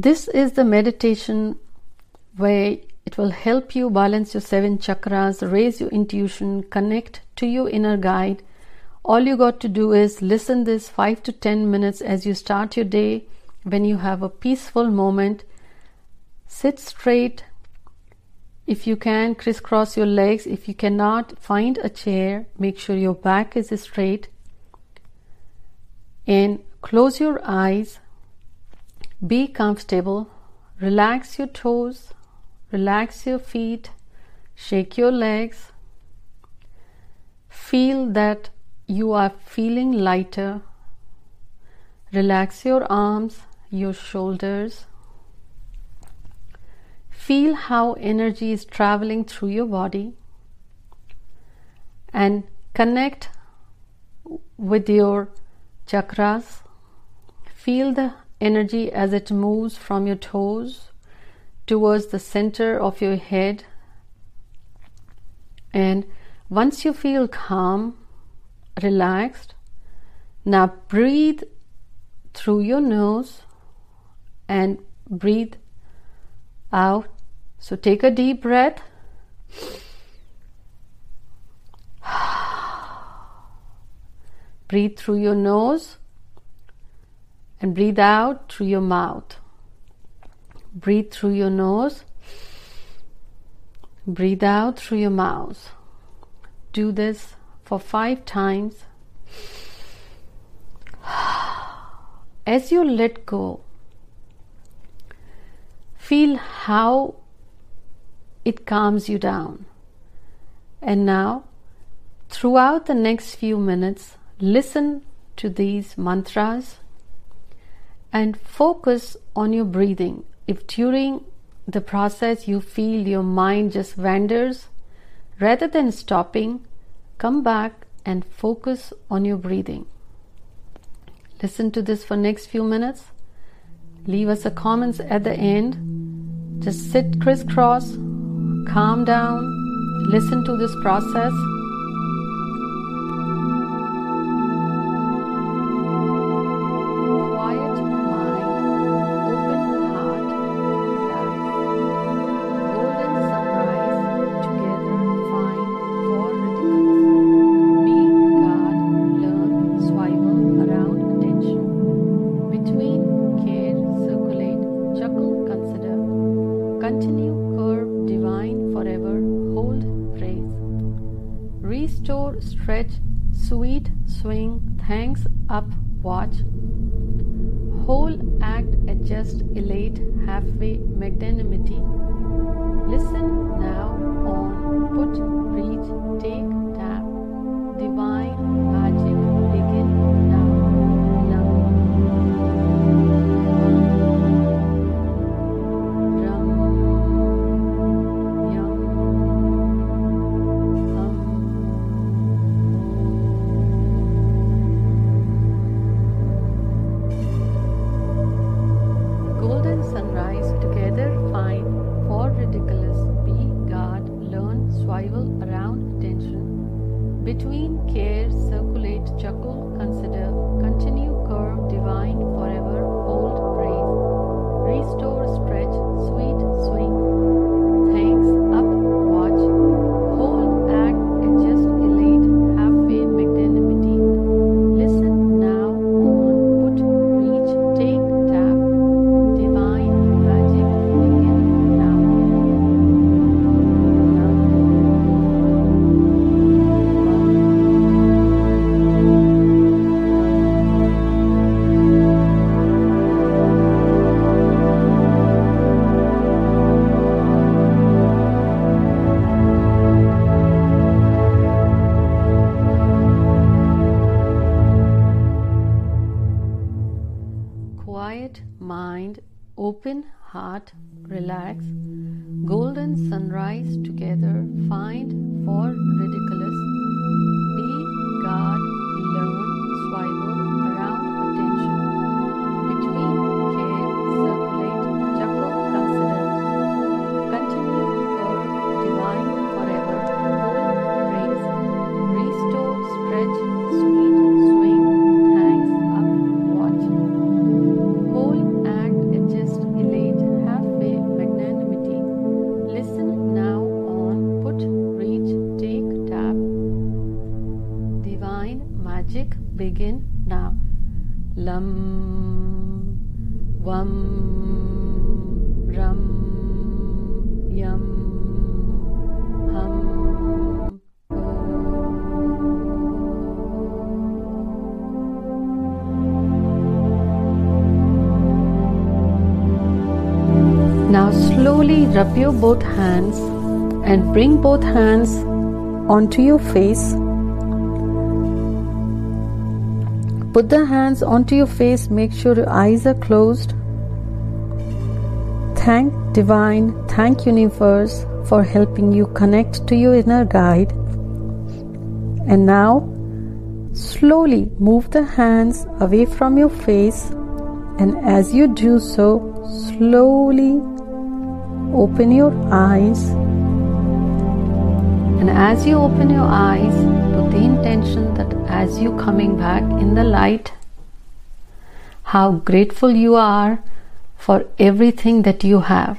This is the meditation where it will help you balance your seven chakras, raise your intuition, connect to your inner guide. All you got to do is listen this 5 to 10 minutes as you start your day when you have a peaceful moment. Sit straight. If you can, crisscross your legs. If you cannot, find a chair. Make sure your back is straight. And close your eyes. Be comfortable. Relax your toes. Relax your feet. Shake your legs. Feel that you are feeling lighter. Relax your arms, your shoulders. Feel how energy is traveling through your body and connect with your chakras. Feel the energy as it moves from your toes towards the center of your head. And once you feel calm, relaxed, now breathe through your nose and breathe out. So take a deep breath. breathe through your nose and breathe out through your mouth. Breathe through your nose. Breathe out through your mouth. Do this for five times. As you let go, feel how it calms you down. And now, throughout the next few minutes, listen to these mantras and focus on your breathing. If during the process you feel your mind just wanders, rather than stopping, come back and focus on your breathing. Listen to this for next few minutes. Leave us a comments at the end. Just sit crisscross, calm down, listen to this process. Continue, curve, divine, forever, hold, praise. Restore, stretch, sweet, swing, thanks, up, watch. Whole act, adjust, elate, halfway, magnanimity. Listen now on, put, reach, take, around attention between care circulate chuckle consider continue curve divine open heart, relax. Golden sunrise together, find for ridiculous. Lam vam ram yam hum Now slowly rub your both hands and bring both hands onto your face. Put the hands onto your face, make sure your eyes are closed. Thank Divine, thank Universe for helping you connect to your inner guide. And now, slowly move the hands away from your face, and as you do so, slowly open your eyes. And as you open your eyes, the intention that as you coming back in the light, how grateful you are for everything that you have.